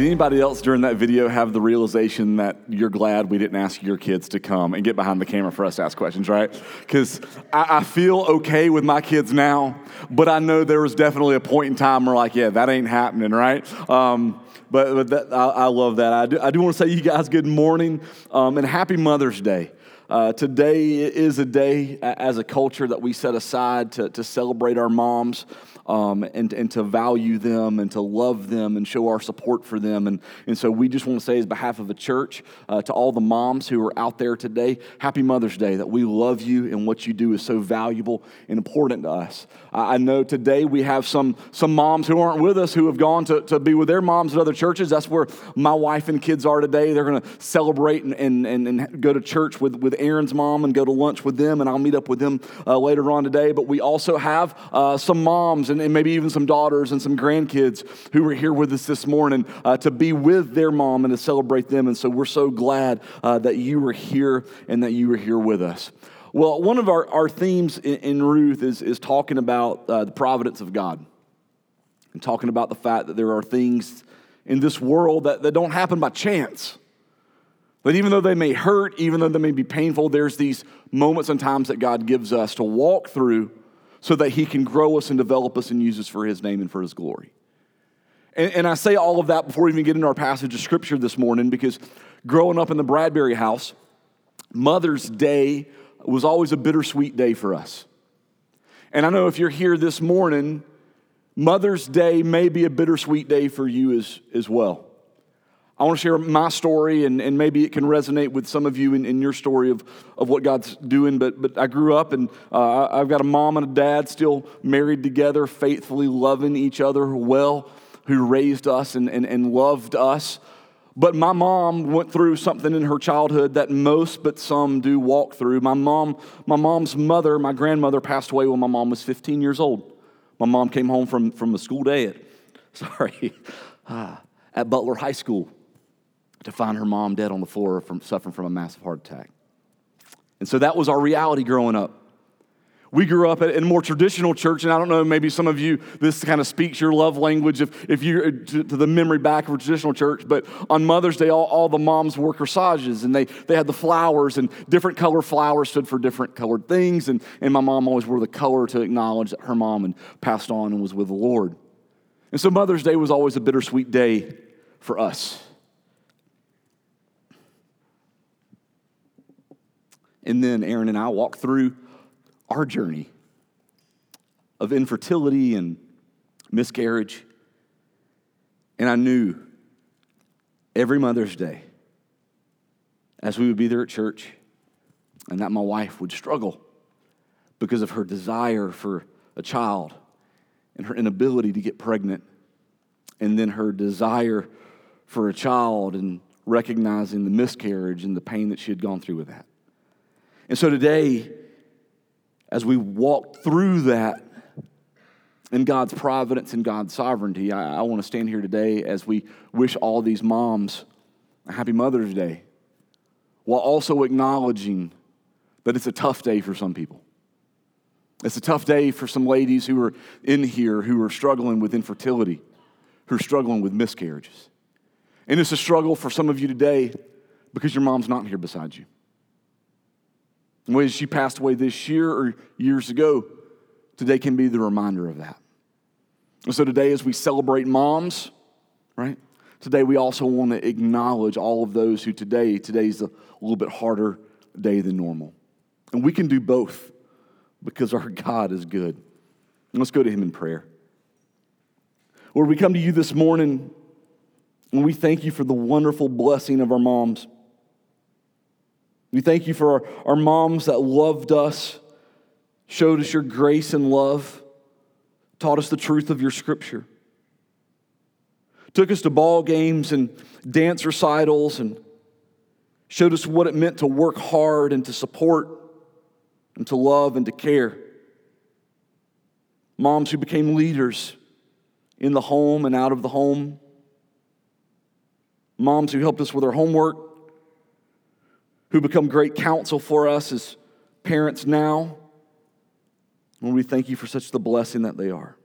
Did anybody else during that video have the realization that you're glad we didn't ask your kids to come and get behind the camera for us to ask questions, right? Because I, I, feel okay with my kids now, but I know there was definitely a point in time where, like, yeah, that ain't happening, right? Um, but, but that, I, I, love that. I do, I do want to say you guys good morning um, and happy Mother's Day. Uh, today is a day as a culture that we set aside to, to celebrate our moms um, and, and to value them and to love them and show our support for them. And, and so we just want to say, as behalf of the church, uh, to all the moms who are out there today, happy Mother's Day, that we love you and what you do is so valuable and important to us. I know today we have some, some moms who aren't with us who have gone to, to be with their moms at other churches. That's where my wife and kids are today. They're going to celebrate and, and, and, and, go to church with, with Aaron's mom and go to lunch with them, and I'll meet up with them uh, later on today. But we also have uh, some moms and and, maybe even some daughters and some grandkids who were here with us this morning uh, to be with their mom and to celebrate them. And so we're so glad uh, that you were here and that you were here with us. Well, one of our, our themes in, in Ruth is, is talking about uh, the providence of God and talking about the fact that there are things in this world that, that don't happen by chance. But even though they may hurt, even though they may be painful, there's these moments and times that God gives us to walk through so that he can grow us and develop us and use us for his name and for his glory. And, and I say all of that before we even get into our passage of scripture this morning because growing up in the Bradbury house, Mother's Day was always a bittersweet day for us. And I know if you're here this morning, Mother's Day may be a bittersweet day for you as, as well. I want to share my story, and, and maybe it can resonate with some of you in, in your story of, of what God's doing. But, but I grew up, and uh, I've got a mom and a dad still married together, faithfully loving each other well, who raised us and, and, and loved us. But my mom went through something in her childhood that most but some do walk through. My mom, my mom's mother, my grandmother, passed away when my mom was 15 years old. My mom came home from, from a school day at, sorry, ah, at Butler High School to find her mom dead on the floor from suffering from a massive heart attack. And so that was our reality growing up. We grew up in a more traditional church, and I don't know, maybe some of you, this kind of speaks your love language if, if you're to, to the memory back of a traditional church. But on Mother's Day, all, all the moms wore corsages, and they, they had the flowers, and different color flowers stood for different colored things. And, and my mom always wore the color to acknowledge that her mom had passed on and was with the Lord. And so Mother's Day was always a bittersweet day for us. And then Aaron and I walked through our journey of infertility and miscarriage. And I knew every Mother's Day, as we would be there at church, and that my wife would struggle because of her desire for a child and her inability to get pregnant, and then her desire for a child and recognizing the miscarriage and the pain that she had gone through with that. And so today, as we walk through that in God's providence and God's sovereignty, I, I want to stand here today as we wish all these moms a happy Mother's Day while also acknowledging that it's a tough day for some people. It's a tough day for some ladies who are in here who are struggling with infertility, who are struggling with miscarriages. And it's a struggle for some of you today because your mom's not here beside you. Whether she passed away this year or years ago, today can be the reminder of that. And so today, as we celebrate moms, right? Today, we also want to acknowledge all of those who today, today's a little bit harder day than normal. And we can do both because our God is good. And let's go to Him in prayer. Lord, we come to you this morning and we thank you for the wonderful blessing of our moms. We thank you for our, our moms that loved us, showed us your grace and love, taught us the truth of your scripture, took us to ball games and dance recitals and showed us what it meant to work hard and to support and to love and to care. Moms who became leaders in the home and out of the home. Moms who helped us with our homework, who become great counsel for us as parents now. Lord, we thank you for such the blessing that they are.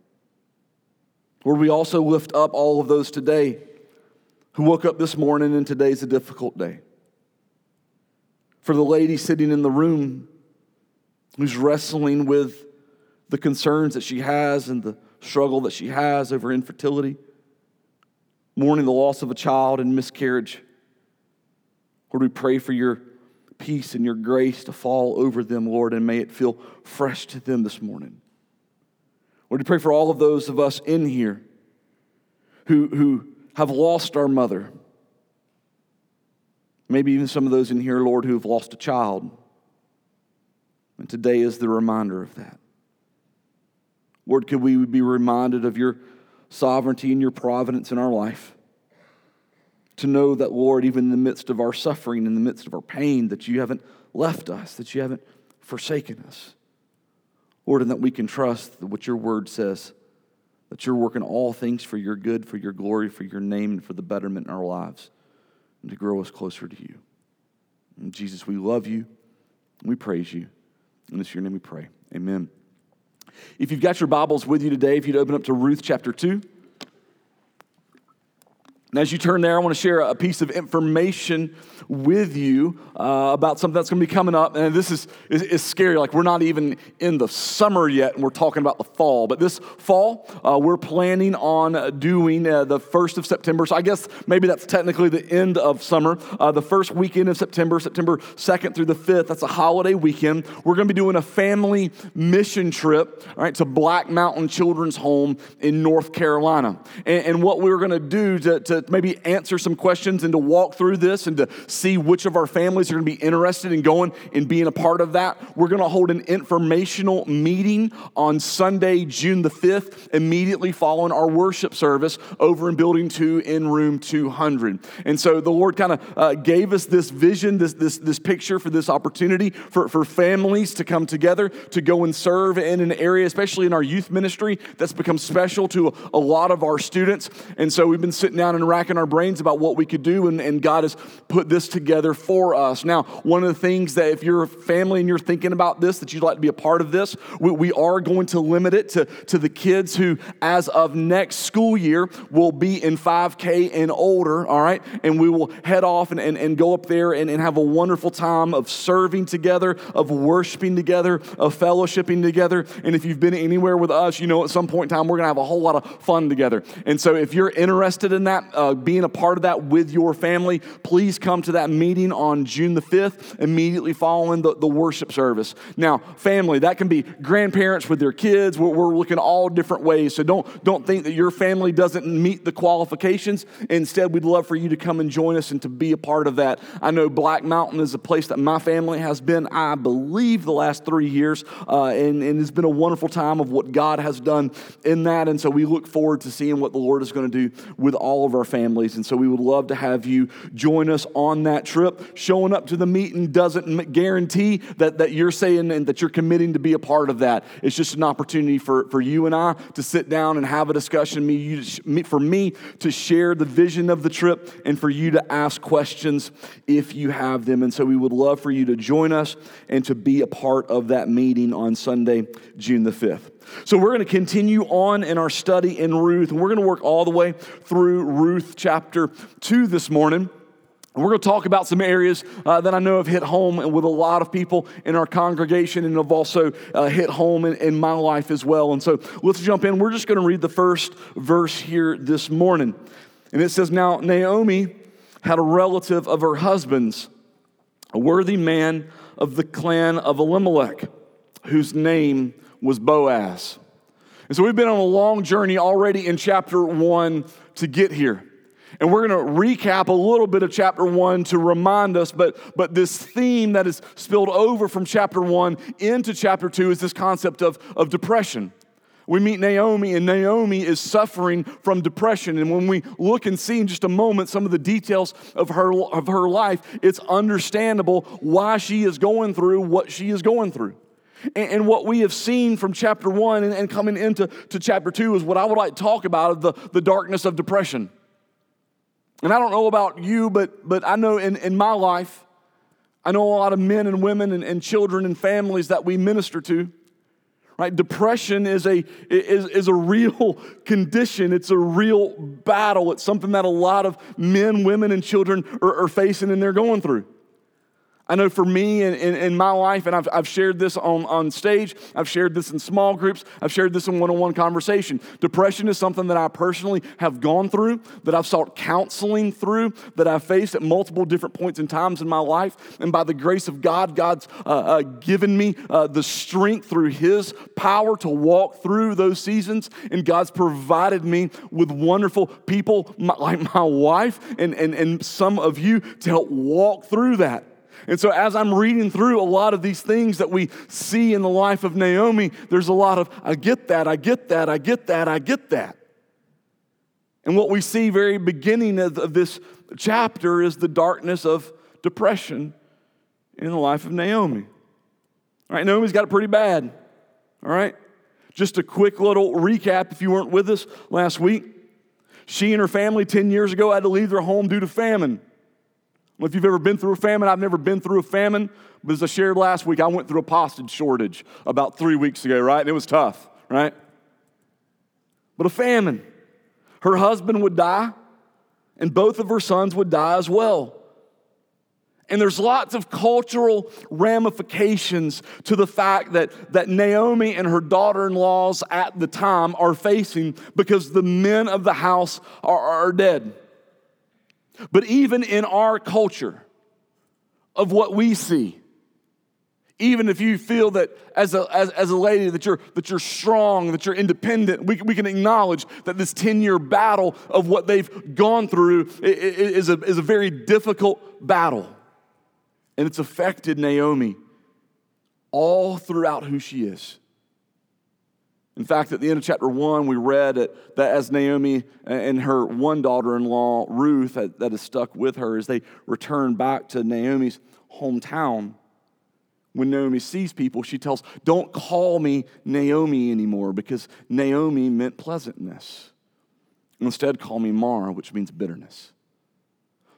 Lord, we also lift up all of those today who woke up this morning and today's a difficult day. For the lady sitting in the room who's wrestling with the concerns that she has and the struggle that she has over infertility, mourning the loss of a child and miscarriage. Lord, we pray for your peace and your grace to fall over them, Lord, and may it feel fresh to them this morning. Lord, we pray for all of those of us in here who, who have lost our mother. Maybe even some of those in here, Lord, who have lost a child. And today is the reminder of that. Lord, could we be reminded of your sovereignty and your providence in our life? To know that, Lord, even in the midst of our suffering, in the midst of our pain, that you haven't left us, that you haven't forsaken us. Lord, and that we can trust what your word says, that you're working all things for your good, for your glory, for your name, and for the betterment in our lives, and to grow us closer to you. And Jesus, we love you, we praise you, and it's your name we pray. Amen. If you've got your Bibles with you today, if you'd open up to Ruth chapter 2. And as you turn there, I want to share a piece of information with you uh, about something that's going to be coming up. And this is, is, is, scary. Like, we're not even in the summer yet, and we're talking about the fall. But this fall, uh, we're planning on doing uh, the 1st of September. So I guess maybe that's technically the end of summer. Uh, the first weekend of September, September 2nd through the 5th, that's a holiday weekend. We're going to be doing a family mission trip, all right, to Black Mountain Children's Home in North Carolina. And, and what we're going to do to, to maybe answer some questions and to walk through this and to see which of our families are going to be interested in going and being a part of that. We're going to hold an informational meeting on Sunday, June the 5th, immediately following our worship service over in Building 2 in room 200. And so the Lord kind of uh, gave us this vision, this, this, this picture for this opportunity for, for families to come together to go and serve in an area, especially in our youth ministry, that's become special to a, a lot of our students. And so we've been sitting down and racking our brains about what we could do, and, and God has put this together for us. Now, one of the things that if you're a family and you're thinking about this, that you'd like to be a part of this, we, we are going to limit it to, to the kids who, as of next school year, will be in 5K and older, all right? And we will head off and, and, and go up there and, and have a wonderful time of serving together, of worshiping together, of fellowshipping together. And if you've been anywhere with us, you know at some point in time we're going to have a whole lot of fun together. And so if you're interested in that, uh, being a part of that with your family, please come to that meeting on June the 5th, immediately following the, the worship service. Now, family, that can be grandparents with their kids. We're, we're looking all different ways. So don't, don't think that your family doesn't meet the qualifications. Instead, we'd love for you to come and join us and to be a part of that. I know Black Mountain is a place that my family has been, I believe, the last three years. Uh, and, and it's been a wonderful time of what God has done in that. And so we look forward to seeing what the Lord is going to do with all of our families. And so we would love to have you join us on that trip. Showing up to the meeting doesn't guarantee that, that you're saying and that you're committing to be a part of that. It's just an opportunity for, for you and I to sit down and have a discussion, me, you, for me to share the vision of the trip and for you to ask questions if you have them. And so we would love for you to join us and to be a part of that meeting on Sunday, June the 5th. So, we're going to continue on in our study in Ruth, and we're going to work all the way through Ruth chapter 2 this morning. We're going to talk about some areas uh, that I know have hit home with a lot of people in our congregation and have also uh, hit home in, in, my life as well. And so let's jump in. We're just going to read the first verse here this morning. And it says Now, Naomi had a relative of her husband's, a worthy man of the clan of Elimelech, whose name was Boaz. And so we've been on a long journey already in chapter one to get here. And we're going to recap a little bit of chapter one to remind us, but, but this theme that is spilled over from chapter one into chapter two is this concept of, of depression. We meet Naomi, and Naomi is suffering from depression. And when we look and see in just a moment some of the details of her, of her life, it's understandable why she is going through what she is going through. And, and what we have seen from chapter one and, and, coming into to chapter two is what I would like to talk about of the, the darkness of depression. And I don't know about you, but, but I know in, in my life, I know a lot of men and women and, and children and families that we minister to right? Depression is a is, is a real condition. It's a real battle. It's something that a lot of men women and children are, are facing and they're going through I know for me in, in, in, my life, and I've, I've shared this on, on stage, I've shared this in small groups, I've shared this in one on one conversation. Depression is something that I personally have gone through, that I've sought counseling through, that I've faced at multiple different points and times in my life. And by the grace of God, God's uh, uh, given me uh, the strength through His power to walk through those seasons. And God's provided me with wonderful people my, like my wife and, and, and some of you to help walk through that. And so, as I'm reading through a lot of these things that we see in the life of Naomi, there's a lot of, I get that, I get that, I get that, I get that. And what we see very beginning of, this chapter is the darkness of depression in the life of Naomi. All right, Naomi's got it pretty bad. All right? Just a quick little recap if you weren't with us last week. She and her family 10 years ago had to leave their home due to famine if you've ever been through a famine, I've never been through a famine, but as I shared last week, I went through a postage shortage about three weeks ago, right? And it was tough, right? But a famine. Her husband would die, and both of her sons would die as well. And there's lots of cultural ramifications to the fact that, that Naomi and her daughter in laws at the time are facing because the men of the house are, are dead. But even in our culture of what we see, even if you feel that as a, as, as a lady that you're, that you're strong, that you're independent, we, we can acknowledge that this 10 year battle of what they've gone through is a, is a very difficult battle. And it's affected Naomi all throughout who she is. In fact, at the end of chapter one, we read that as Naomi and her one daughter in law, Ruth, that is stuck with her, as they return back to Naomi's hometown, when Naomi sees people, she tells, Don't call me Naomi anymore because Naomi meant pleasantness. Instead, call me Mara, which means bitterness.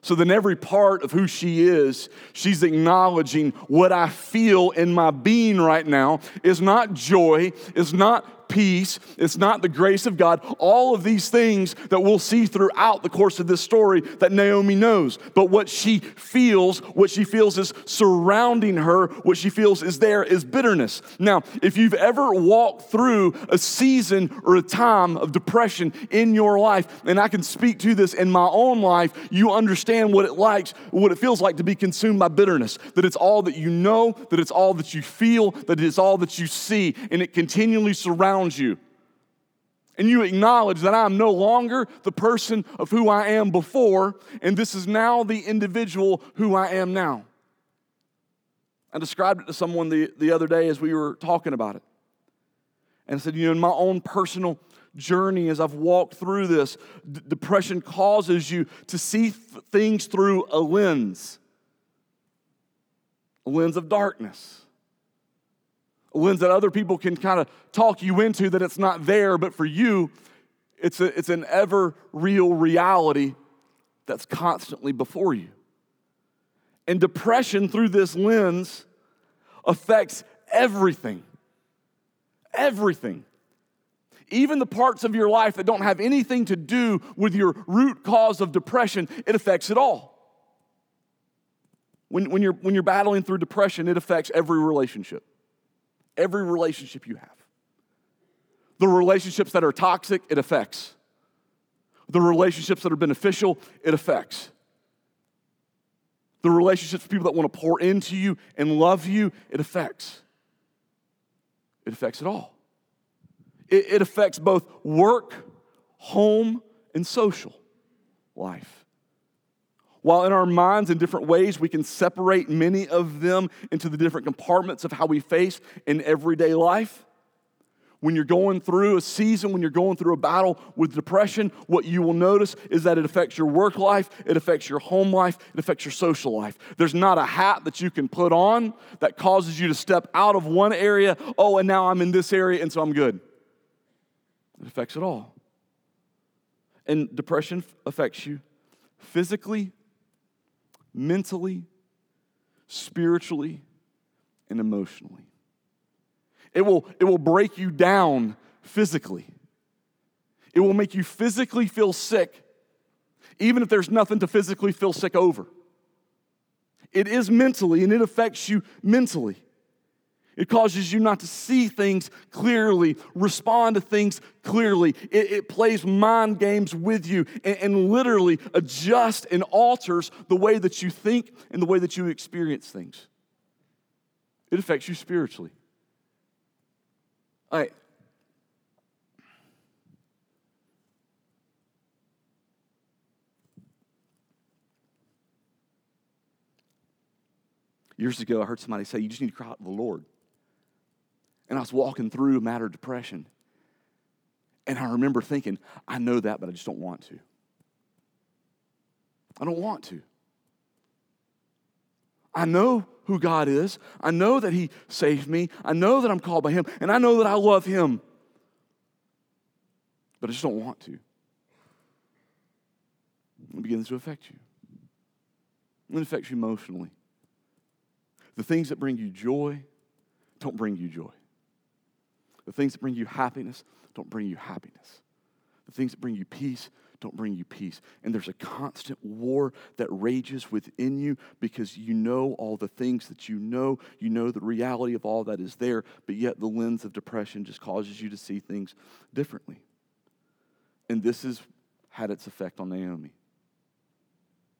So then, every part of who she is, she's acknowledging what I feel in my being right now is not joy, is not peace, it's not the grace of God. All of these things that we'll see throughout the course of this story that Naomi knows. But what she feels, what she feels is surrounding her, what she feels is there is bitterness. Now, if you've ever walked through a season or a time of depression in your life, and I can speak to this in my own life, you understand what it likes, what it feels like to be consumed by bitterness. That it's all that you know, that it's all that you feel, that it's all that you see, and it continually surrounds you. And you acknowledge that I'm no longer the person of who I am before, and this is now the individual who I am now. I described it to someone the, the other day as we were talking about it. And I said, you know, in my own personal journey as I've walked through this, d- depression causes you to see th- things through a lens, a lens of darkness lens that other people can kind of talk you into that it's not there, but for you, it's, a, it's an ever real reality that's constantly before you. And depression through this lens affects everything. Everything. Even the parts of your life that don't have anything to do with your root cause of depression, it affects it all. When, when, you're, when you're battling through depression, it affects every relationship every relationship you have. The relationships that are toxic, it affects. The relationships that are beneficial, it affects. The relationships with people that want to pour into you and love you, it affects. It affects it all. It, it affects both work, home, and social life. While in our minds, in different ways, we can separate many of them into the different compartments of how we face in everyday life, When you're going through a season, when you're going through a battle with depression, what you will notice is that it affects your work life, it affects your home life, it affects your social life. There's not a hat that you can put on that causes you to step out of one area, oh, and now I'm in this area, and so I'm good. It affects it all. And depression affects you physically, mentally, spiritually, and emotionally. It will, it will break you down physically. It will make you physically feel sick, even if there's nothing to physically feel sick over. It is mentally, and it affects you mentally. It causes you not to see things clearly, respond to things clearly. It, it plays mind games with you and, and literally adjusts and alters the way that you think and the way that you experience things. It affects you spiritually. I, Years ago, I heard somebody say, You just need to cry out to the Lord. And I was walking through a matter of depression. And I remember thinking, I know that, but I just don't want to. I don't want to. I know who God is. I know that He saved me. I know that I'm called by Him. And I know that I love Him. But I just don't want to. It begins to affect you. It affects you emotionally. The things that bring you joy don't bring you joy. The things that bring you happiness don't bring you happiness. The things that bring you peace don't bring you peace. And there's a constant war that rages within you because you know all the things that you know. You know the reality of all that is there, but yet the lens of depression just causes you to see things differently. And this has had its effect on Naomi.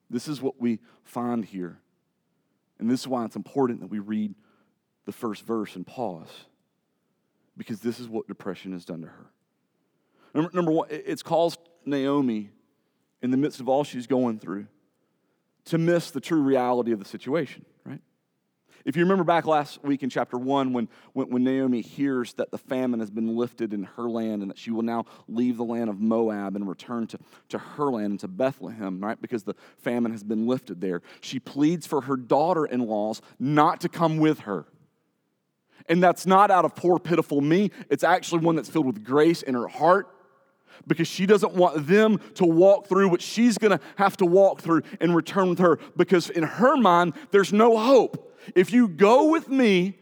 This is what we find here. And this is why it's important that we read the first verse and pause because this is what depression has done to her. Number, number one, it's caused Naomi, in the midst of all she's going through, to miss the true reality of the situation, right? If you remember back last week in chapter one, when, when, when, Naomi hears that the famine has been lifted in her land and that she will now leave the land of Moab and return to, to her land and to Bethlehem, right? Because the famine has been lifted there, she pleads for her daughter in laws not to come with her. And that's not out of poor, pitiful me. It's actually one that's filled with grace in her heart because she doesn't want them to walk through what she's going to have to walk through and return with her because in her mind, there's no hope. If you go with me,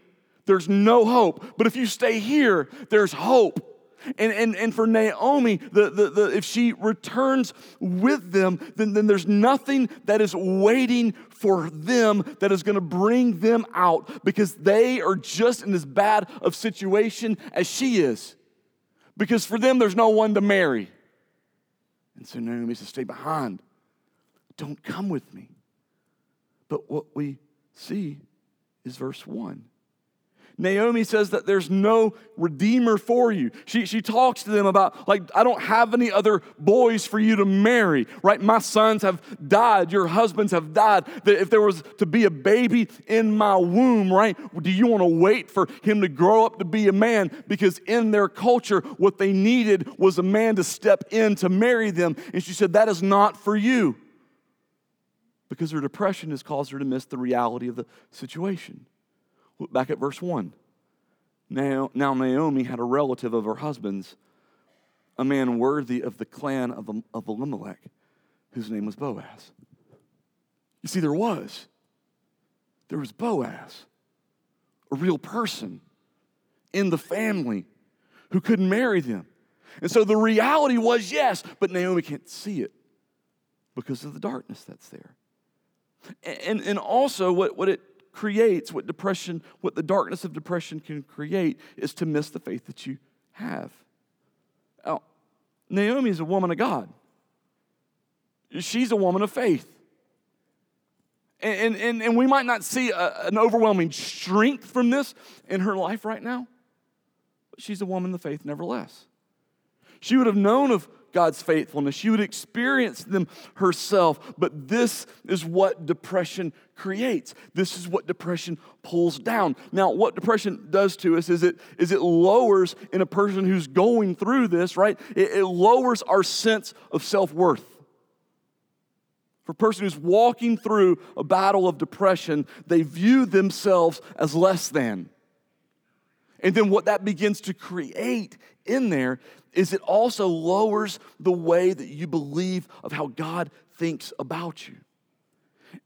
there's no hope. But if you stay here, there's hope. And, and, and for Naomi, the, the, the, if she returns with them, then, then there's nothing that is waiting for them that is going to bring them out because they are just in as bad of situation as she is. Because for them, there's no one to marry. And so Naomi says, Stay behind. Don't come with me. But what we see is verse 1. Naomi says that there's no redeemer for you. She, she talks to them about, like, I don't have any other boys for you to marry, right? My sons have died, your husbands have died. That if there was to be a baby in my womb, right, do you want to wait for him to grow up to be a man? Because in their culture, what they needed was a man to step in to marry them. And she said, That is not for you. Because her depression has caused her to miss the reality of the situation. Look back at verse 1. Now, now Naomi had a relative of her husband's, a man worthy of the clan of, of Elimelech, whose name was Boaz. You see, there was. There was Boaz, a real person in the family who couldn't marry them. And so the reality was yes, but Naomi can't see it because of the darkness that's there. And, and also, what, what it creates, what depression, what the darkness of depression can create, is to miss the faith that you have. Now, Naomi is a woman of God. She's a woman of faith. And, and, and we might not see a, an overwhelming strength from this in her life right now, but she's a woman of faith nevertheless. She would have known of God's faithfulness. She would experience them herself. But this is what depression creates. This is what depression pulls down. Now, what depression does to us is it, is it lowers in a person who's going through this, right? It, it lowers our sense of self worth. For a person who's walking through a battle of depression, they view themselves as less than. And then what that begins to create in there is it also lowers the way that you believe of how God thinks about you.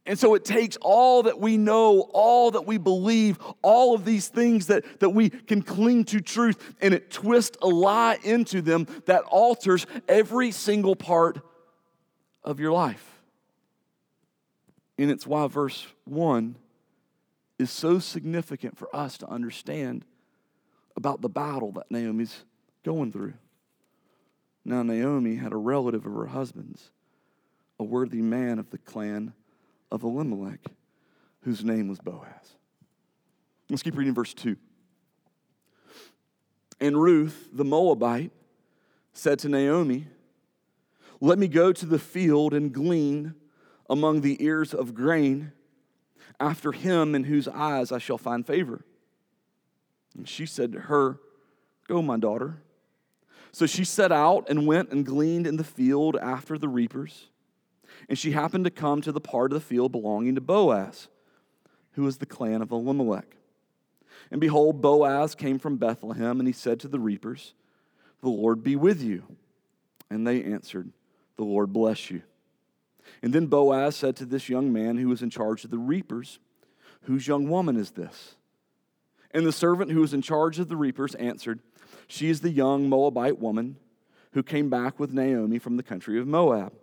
And so it takes all that we know, all that we believe, all of these things that, that we can cling to truth, and it twists a lie into them that alters every single part of your life. And it's why verse 1 is so significant for us to understand about the battle that Naomi's going through. Now, Naomi had a relative of her husband's, a worthy man of the clan of Elimelech, whose name was Boaz. Let's keep reading verse 2. And Ruth, the Moabite, said to Naomi, Let me go to the field and glean among the ears of grain after him in whose eyes I shall find favor. And she said to her, Go, my daughter. So she set out and went and gleaned in the field after the reapers. And she happened to come to the part of the field belonging to Boaz, who was the clan of Elimelech. And behold, Boaz came from Bethlehem, and he said to the reapers, The Lord be with you. And they answered, The Lord bless you. And then Boaz said to this young man who was in charge of the reapers, Whose young woman is this? And the servant who was in charge of the reapers answered, She is the young Moabite woman who came back with Naomi from the country of Moab.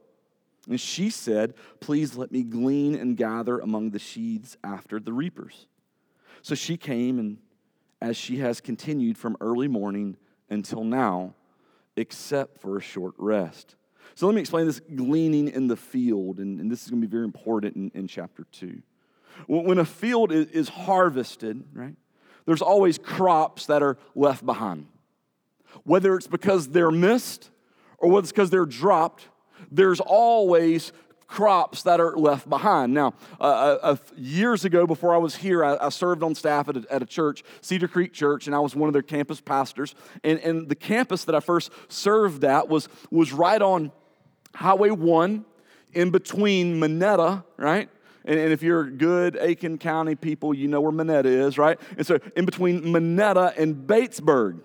And she said, Please let me glean and gather among the sheaves after the reapers. So she came, and as she has continued from early morning until now, except for a short rest. So let me explain this gleaning in the field, and, and this is going to be very important in, in chapter 2. When a field is, is harvested, right, there's always crops that are left behind. Whether it's because they're missed or whether it's because they're dropped, there's always crops that are left behind. Now, uh, uh, years ago, before I was here, I, I served on staff at a, at a, church, Cedar Creek Church, and I was one of their campus pastors. And, and the campus that I first served at was, was right on Highway 1 in between Monetta, right? And, and if you're good Aiken County people, you know where Monetta is, right? And so in between Monetta and Batesburg.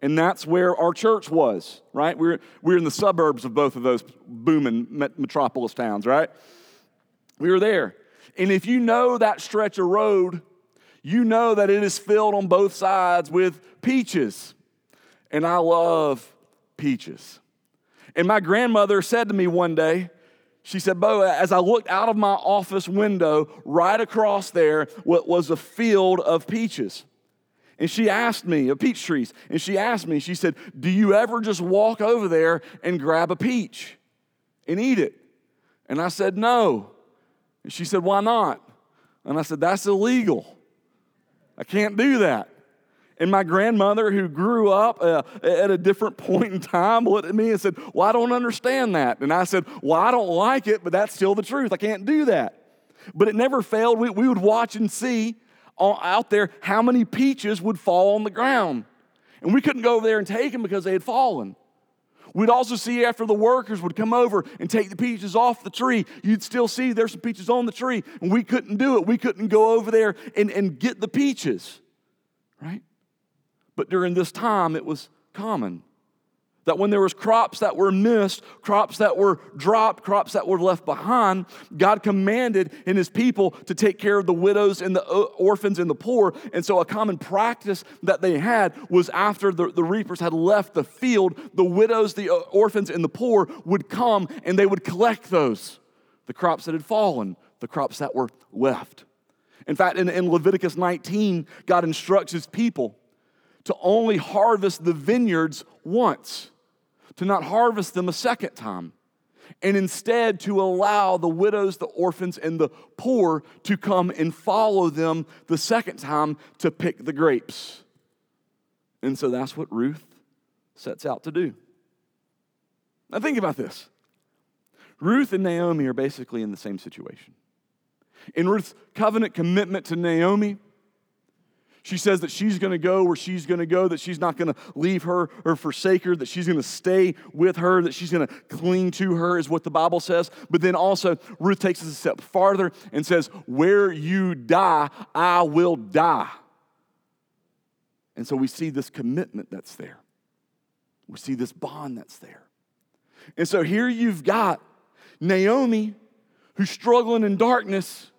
And that's where our church was, right? We're, we're in the suburbs of both of those booming metropolis towns, right? We were there. And if you know that stretch of road, you know that it is filled on both sides with peaches. And I love peaches. And my grandmother said to me one day, she said, Bo, as I looked out of my office window, right across there was a field of peaches. And she asked me, of peach trees, and she asked me, she said, Do you ever just walk over there and grab a peach and eat it? And I said, No. And she said, Why not? And I said, That's illegal. I can't do that. And my grandmother, who grew up uh, at a different point in time, looked at me and said, Well, I don't understand that. And I said, Well, I don't like it, but that's still the truth. I can't do that. But it never failed. We, we would watch and see out there how many peaches would fall on the ground. And we couldn't go over there and take them because they had fallen. We'd also see after the workers would come over and take the peaches off the tree, you'd still see there's some peaches on the tree, and we couldn't do it. We couldn't go over there and, and get the peaches, right? But during this time, it was common that when there was crops that were missed crops that were dropped crops that were left behind god commanded in his people to take care of the widows and the uh, orphans and the poor. And so a common practice that they had was after the, the reapers had left the field the widows the uh, orphans and the poor would come and they would collect those the crops that had fallen the crops that were left. In fact in, in leviticus 19 god instructs his people to only harvest the vineyards once, to not harvest them a second time, and instead to allow the widows, the orphans, and the poor to come and follow them the second time to pick the grapes. And so that's what Ruth sets out to do. Now, think about this Ruth and Naomi are basically in the same situation. In Ruth's covenant commitment to Naomi, she says that she's going to go where she's going to go, that she's not going to leave her or forsake her, that she's going to stay with her, that she's going to cling to her, is what the Bible says. But then also, Ruth takes us a step farther and says, Where you die, I will die. And so we see this commitment that's there, we see this bond that's there. And so here you've got Naomi who's struggling in darkness,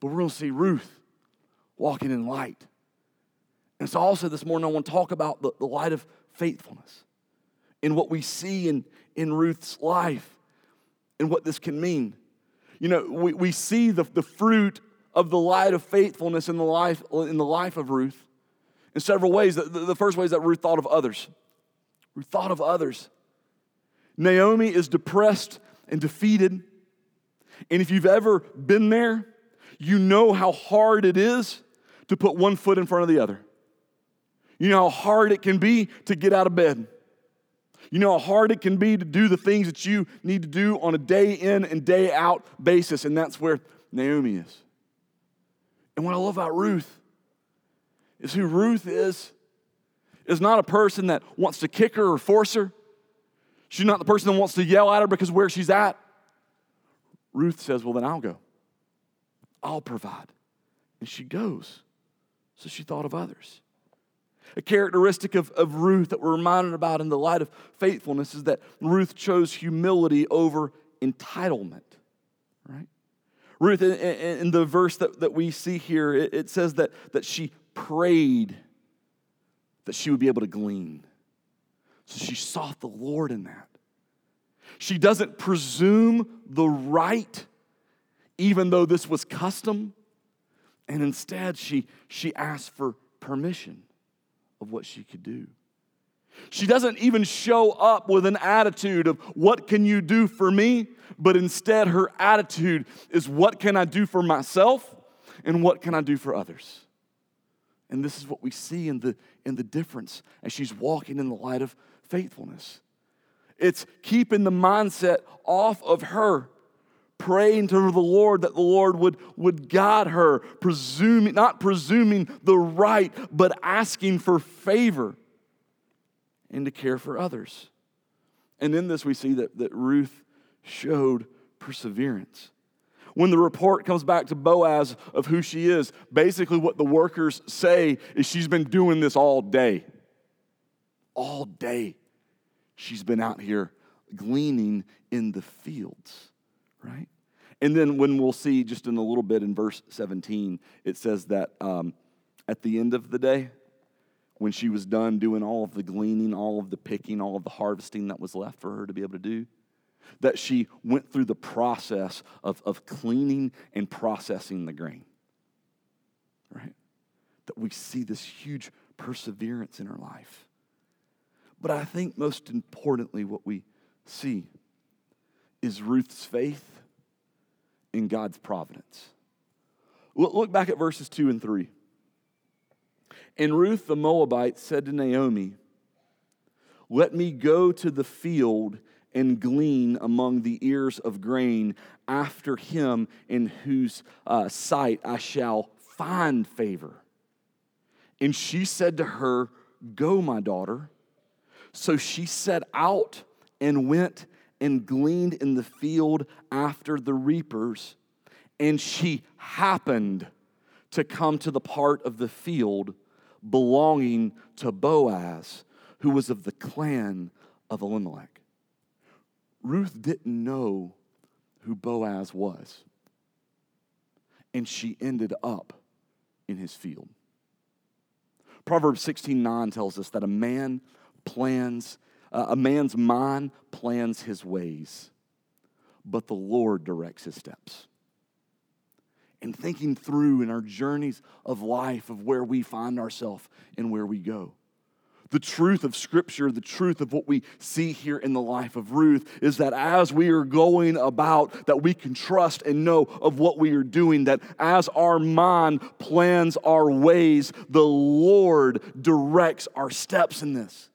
but we're going to see Ruth walking in light. And so, also this morning, I want to talk about the, the light of faithfulness and what we see in, in Ruth's life and what this can mean. You know, we, we see the, the fruit of the light of faithfulness in the life, in the life of Ruth in several ways. The, the first way is that Ruth thought of others. Ruth thought of others. Naomi is depressed and defeated. And if you've ever been there, you know how hard it is to put one foot in front of the other. You know how hard it can be to get out of bed. You know how hard it can be to do the things that you need to do on a day in and day out basis. And that's where Naomi is. And what I love about Ruth is who Ruth is, is not a person that wants to kick her or force her. She's not the person that wants to yell at her because where she's at. Ruth says, Well, then I'll go. I'll provide. And she goes. So she thought of others. A characteristic of, of Ruth that we're reminded about in the light of faithfulness is that Ruth chose humility over entitlement, right? Ruth, in, in the verse that, that we see here, it, it says that, that she prayed that she would be able to glean. So she sought the Lord in that. She doesn't presume the right, even though this was custom. And instead, she, she asked for permission of what she could do. She doesn't even show up with an attitude of, What can you do for me? But instead, her attitude is, What can I do for myself? And what can I do for others? And this is what we see in the, in the difference as she's walking in the light of faithfulness. It's keeping the mindset off of her, praying to the Lord that the Lord would, would guide her, presuming, not presuming the right, but asking for favor and to care for others. And in this, we see that, that Ruth showed perseverance. When the report comes back to Boaz of who she is, basically what the workers say is she's been doing this all day. All day. She's been out here gleaning in the fields, right? And then when we'll see just in a little bit in verse 17, it says that um, at the end of the day, when she was done doing all of the gleaning, all of the picking, all of the harvesting that was left for her to be able to do, that she went through the process of, of cleaning and processing the grain. Right? That we see this huge perseverance in her life. But I think most importantly, what we see is Ruth's faith in God's providence. Look back at verses 2 and 3. And Ruth the Moabite said to Naomi, Let me go to the field and glean among the ears of grain after him in whose uh, sight I shall find favor. And she said to her, Go, my daughter. So she set out and went and gleaned in the field after the reapers. And she happened to come to the part of the field belonging to Boaz, who was of the clan of Elimelech. Ruth didn't know who Boaz was, and she ended up in his field. Proverbs 16 9 tells us that a man plans, uh, a man's mind plans his ways, but the Lord directs his steps. And thinking through in our journeys of life of where we find ourselves and where we go the truth of Scripture, the truth of what we see here in the life of Ruth is that as we are going about, that we can trust and know of what we are doing, that as our mind plans our ways, the Lord directs our steps in this.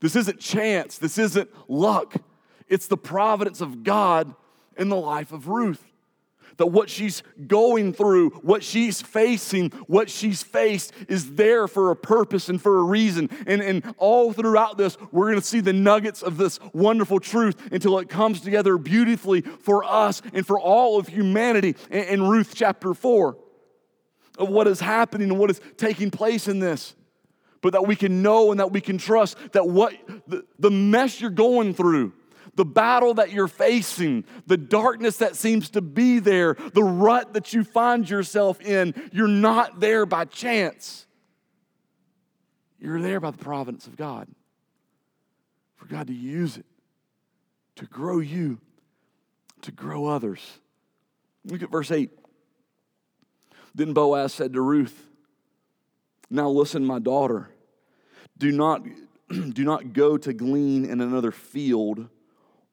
This isn't chance, this isn't luck. It's the providence of God in the life of Ruth. That what she's going through, what she's facing, what she's faced is there for a purpose and for a reason. And, and all throughout this, we're gonna see the nuggets of this wonderful truth until it comes together beautifully for us and for all of humanity in, in Ruth chapter 4 of what is happening and what is taking place in this but that we can know and that we can trust that what the, mess you're going through, the battle that you're facing, the darkness that seems to be there, the rut that you find yourself in, you're not there by chance. You're there by the providence of God. For God to use it to grow you, to grow others. Look at verse 8. Then Boaz said to Ruth, now listen, my daughter, do not, do not go to glean in another field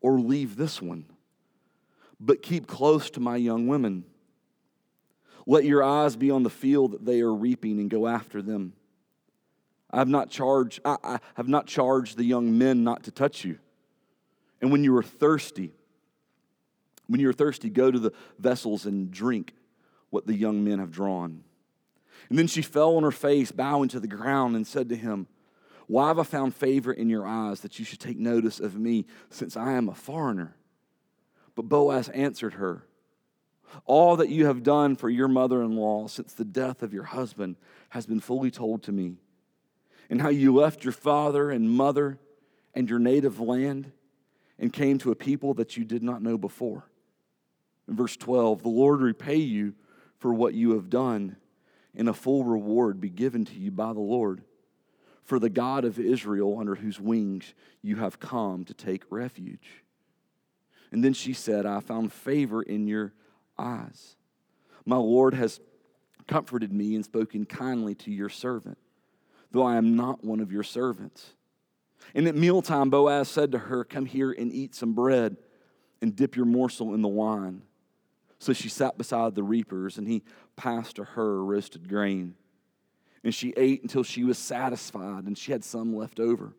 or leave this one, but keep close to my young women. Let your eyes be on the field that they are reaping and go after them. I have not charged, I, I have not charged the young men not to touch you. And when you are thirsty, when you are thirsty, go to the vessels and drink what the young men have drawn. And then she fell on her face, bowing to the ground, and said to him, Why have I found favor in your eyes that you should take notice of me, since I am a foreigner? But Boaz answered her, All that you have done for your mother in law since the death of your husband has been fully told to me, and how you left your father and mother and your native land and came to a people that you did not know before. In verse 12, the Lord repay you for what you have done and a full reward be given to you by the Lord. For the God of Israel, under whose wings you have come to take refuge. And then she said, I found favor in your eyes. My Lord has comforted me and spoken kindly to your servant, though I am not one of your servants. And at mealtime, Boaz said to her, Come here and eat some bread and dip your morsel in the wine. So she sat beside the reapers, and he passed to her roasted grain. And she ate until she was satisfied, and she had some left over.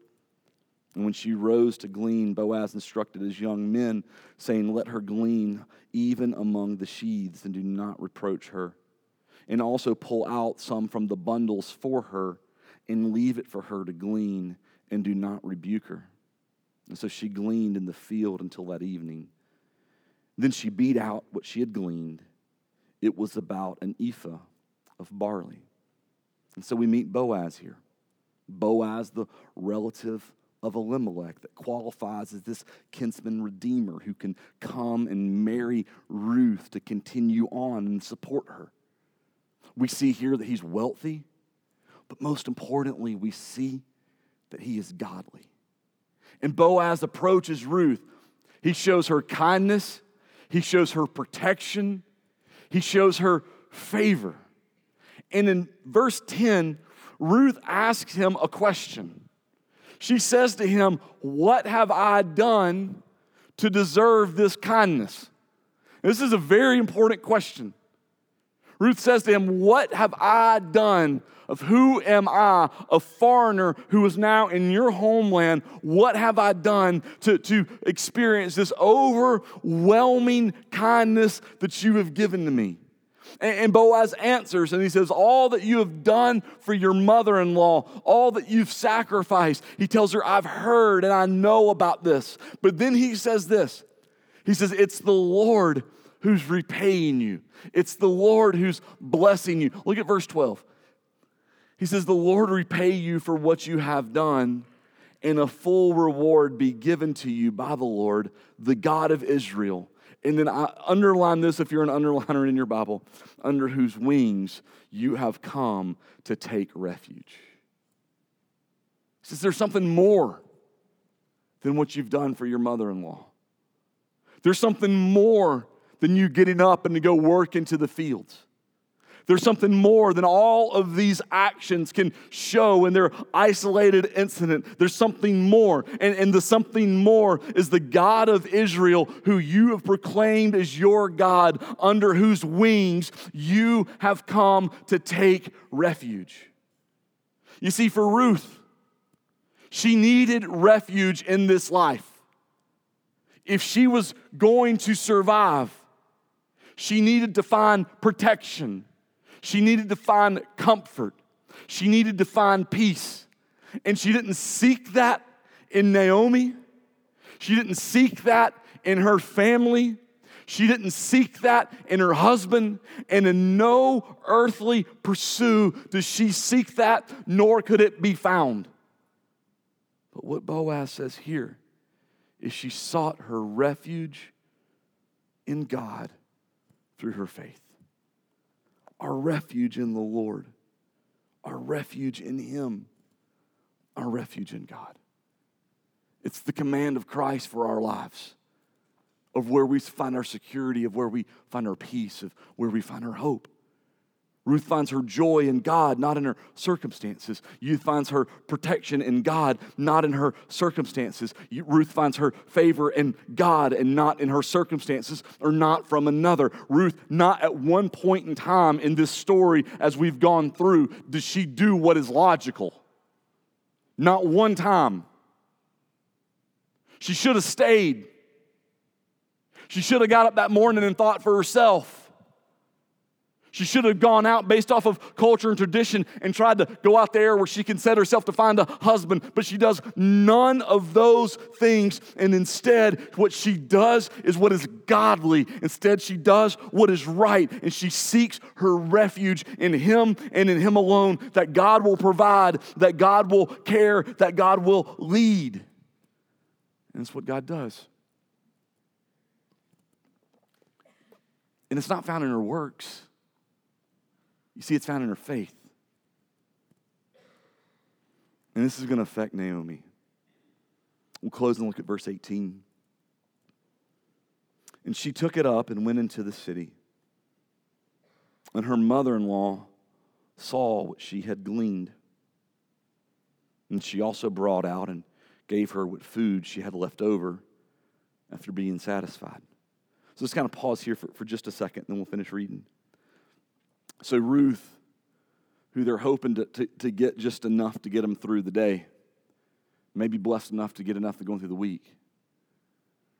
And when she rose to glean, Boaz instructed his young men, saying, Let her glean even among the sheaves, and do not reproach her. And also pull out some from the bundles for her, and leave it for her to glean, and do not rebuke her. And so she gleaned in the field until that evening. Then she beat out what she had gleaned. It was about an ephah of barley. And so we meet Boaz here. Boaz, the relative of Elimelech, that qualifies as this kinsman redeemer who can come and marry Ruth to continue on and support her. We see here that he's wealthy, but most importantly, we see that he is godly. And Boaz approaches Ruth. He shows her kindness, he shows her protection, he shows her favor. And in verse 10, Ruth asks him a question. She says to him, What have I done to deserve this kindness? This is a very important question. Ruth says to him, What have I done? Of who am I, a foreigner who is now in your homeland? What have I done to, to experience this overwhelming kindness that you have given to me? And, Boaz answers and he says, All that you have done for your mother in law, all that you've sacrificed. He tells her, I've heard and I know about this. But then he says this He says, It's the Lord who's repaying you. It's the Lord who's blessing you. Look at verse 12. He says, The Lord repay you for what you have done, and a full reward be given to you by the Lord, the God of Israel. And then I underline this if you're an underliner in your Bible, under whose wings you have come to take refuge. He says, There's something more than what you've done for your mother in law. There's something more than you getting up and to go work into the fields. There's something more than all of these actions can show in their isolated incident. There's something more. And, and the something more is the God of Israel, who you have proclaimed as your God, under whose wings you have come to take refuge. You see, for Ruth, She needed refuge in this life. If she was going to survive, she needed to find protection. She needed to find comfort. She needed to find peace. And she didn't seek that in Naomi. She didn't seek that in her family. She didn't seek that in her husband, and in no earthly pursuit does she seek that, nor could it be found. But what Boaz says here is she sought her refuge in God through her faith. Our refuge in the Lord, our refuge in Him, our refuge in God. It's the command of Christ for our lives, of where we find our security, of where we find our peace, of where we find our hope. Ruth finds her joy in God, not in her circumstances. Ruth finds her protection in God, not in her circumstances. Ruth finds her favor in God and not in her circumstances or not from another. Ruth, not at one point in time in this story as we've gone through, does she do what is logical. Not one time. She should have stayed. She should have got up that morning and thought for herself. She should have gone out based off of culture and tradition and tried to go out there where she can set herself to find a husband, but she does none of those things. And instead, what she does is what is godly. Instead, she does what is right, and she seeks her refuge in Him and in Him alone that God will provide, that God will care, that God will lead. And it's what God does. And it's not found in her works. You see, it's found in her faith. And this is going to affect Naomi. We'll close and look at verse 18. And she took it up and went into the city. And her mother in law saw what she had gleaned. And she also brought out and gave her what food she had left over after being satisfied. So let's kind of pause here for, for just a second, and then we'll finish reading. So, Ruth, who they're hoping to, to, to get just enough to get them through the day, maybe blessed enough to get enough to go through the week.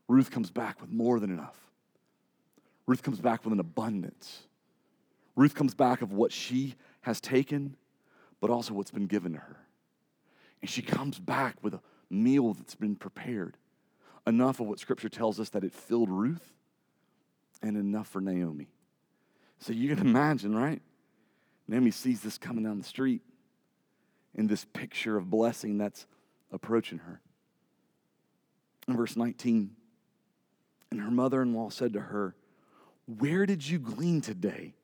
Ruth comes back with more than enough. Ruth comes back with an abundance. Ruth comes back of what she has taken, but also what's been given to her. And she comes back with a meal that's been prepared. Enough of what Scripture tells us that it filled Ruth, and enough for Naomi. So you can imagine, right? Naomi sees this coming down the street in this picture of blessing that's approaching her. In verse 19, and her mother in law said to her, Where did you glean today?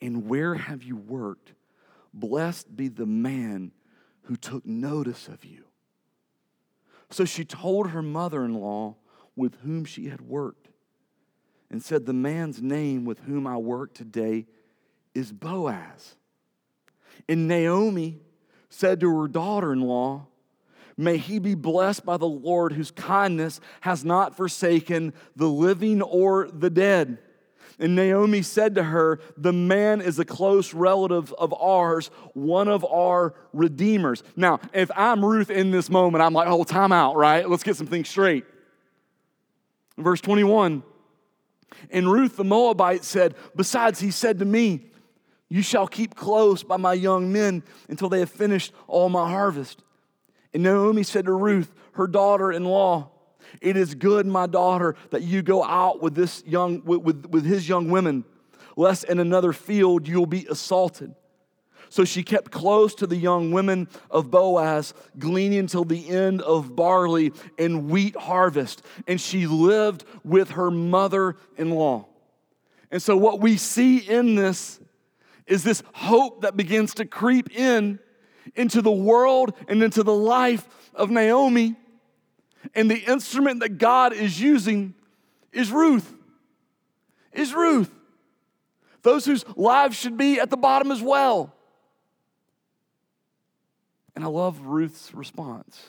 And where have you worked? Blessed be the man who took notice of you. So she told her mother in law with whom she had worked and said, The man's name with whom I work today is Boaz. And Naomi said to her daughter in law, May he be blessed by the Lord, whose kindness has not forsaken the living or the dead. And Naomi said to her, The man is a close relative of ours, one of our redeemers. Now, if I'm Ruth in this moment, I'm like, Oh, time out, right? Let's get some things straight. Verse 21 and Ruth the Moabite said, Besides, he said to me, You shall keep close by my young men until they have finished all my harvest. And Naomi said to Ruth, her daughter in law, It is good, my daughter, that you go out with, this young, with, with, with his young women, lest in another field you will be assaulted. So she kept close to the young women of Boaz, gleaning till the end of barley and wheat harvest. And she lived with her mother in law. And so, what we see in this is this hope that begins to creep in into the world and into the life of Naomi. And the instrument that God is using is Ruth. Is Ruth. Those whose lives should be at the bottom as well. And I love Ruth's response.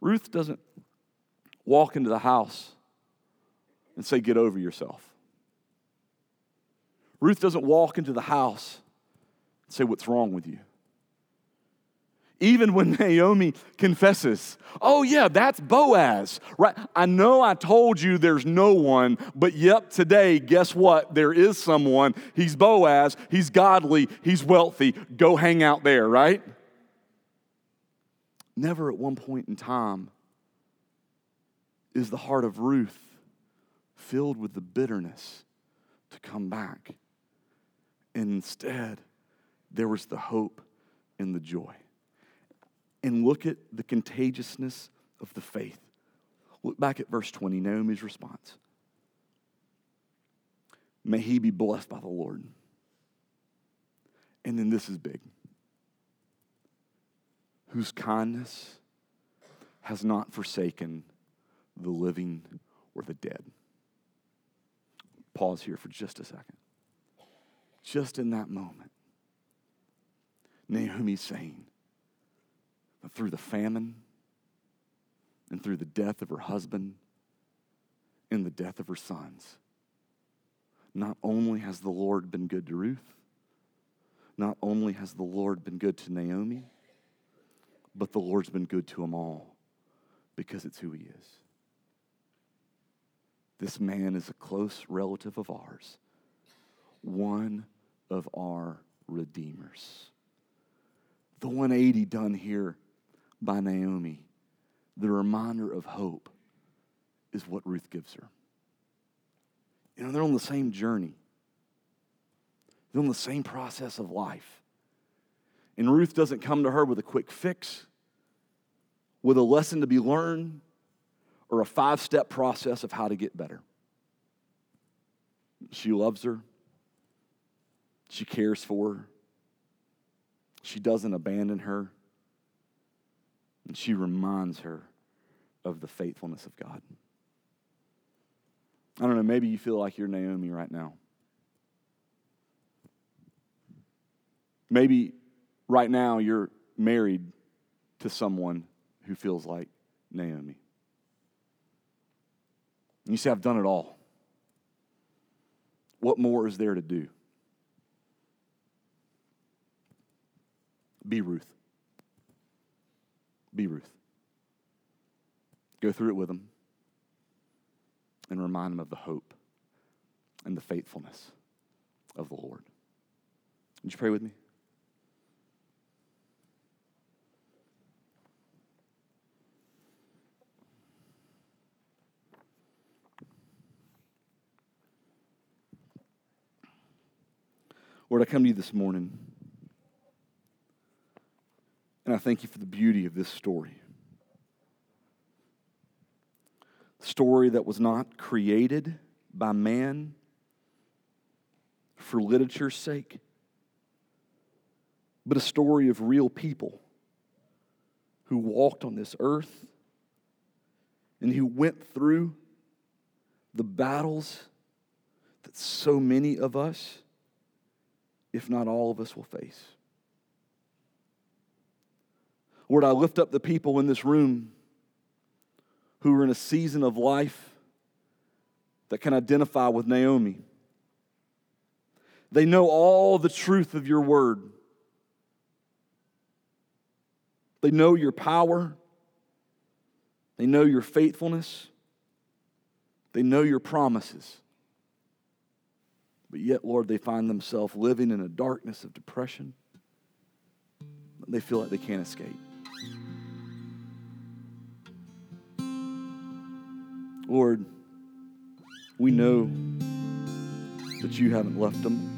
Ruth doesn't walk into the house and say, Get over yourself. Ruth doesn't walk into the house and say, What's wrong with you? Even when Naomi confesses, oh, yeah, that's Boaz, right? I know I told you there's no one, but yep, today, guess what? There is someone. He's Boaz, he's godly, he's wealthy. Go hang out there, right? Never at one point in time is the heart of Ruth filled with the bitterness to come back. And instead, there was the hope and the joy and look at the contagiousness of the faith. Look back at verse 20, Naomi's response. May he be blessed by the Lord. And then this is big. Whose kindness has not forsaken the living or the dead. Pause here for just a second. Just in that moment, Naomi's saying, through the famine and through the death of her husband and the death of her sons. Not only has the Lord been good to Ruth, not only has the Lord been good to Naomi, but the Lord's been good to them all because it's who he is. This man is a close relative of ours, one of our redeemers. The 180 done here by Naomi, the reminder of hope, is what Ruth gives her. You know, they're on the same journey, they're on the same process of life. And Ruth doesn't come to her with a quick fix, with a lesson to be learned, or a five step process of how to get better. She loves her, she cares for her, she doesn't abandon her. And she reminds her of the faithfulness of God. I don't know, maybe you feel like you're Naomi right now. Maybe right now you're married to someone who feels like Naomi. And you say, I've done it all. What more is there to do? Be Ruth. Be Ruth. Go through it with them and remind them of the hope and the faithfulness of the Lord. Would you pray with me? Lord, I come to you this morning. And I thank you for the beauty of this story. Story that was not created by man for literature's sake, but a story of real people who walked on this earth and who went through the battles that so many of us, if not all of us, will face. Lord, I lift up the people in this room who are in a season of life that can identify with Naomi. They know all the truth of your word. They know your power. They know your faithfulness. They know your promises. But yet, Lord, they find themselves living in a darkness of depression. They feel like they can't escape. Lord, we know that you haven't left them.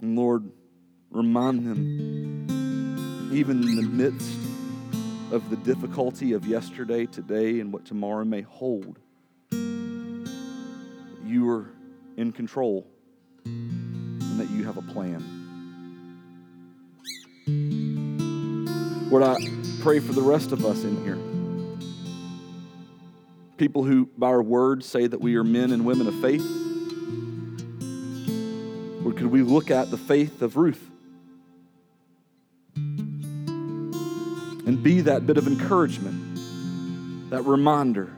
And Lord, remind them, even in the midst of the difficulty of yesterday, today, and what tomorrow may hold, you are in control and that you have a plan. Lord, I pray for the rest of us in here people who, by our words, say that we are men and women of faith? Or could we look at the faith of Ruth and be that bit of encouragement, that reminder,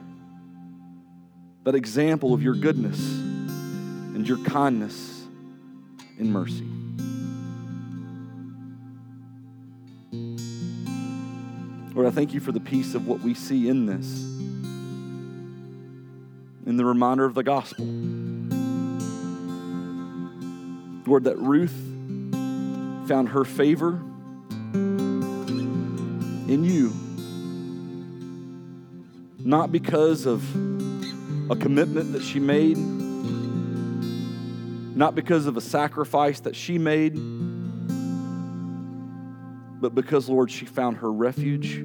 that example of your goodness and your kindness and mercy? Lord, I thank you for the peace of what we see in this, in the reminder of the gospel. Lord, that Ruth found her favor in you, not because of a commitment that she made, not because of a sacrifice that she made, but because, Lord, she found her refuge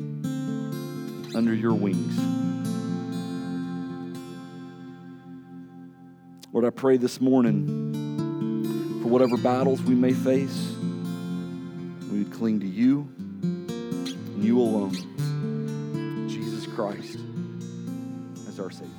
under your wings. Lord, I pray this morning for whatever battles we may face, we would cling to you and you alone, Jesus Christ, as our Savior.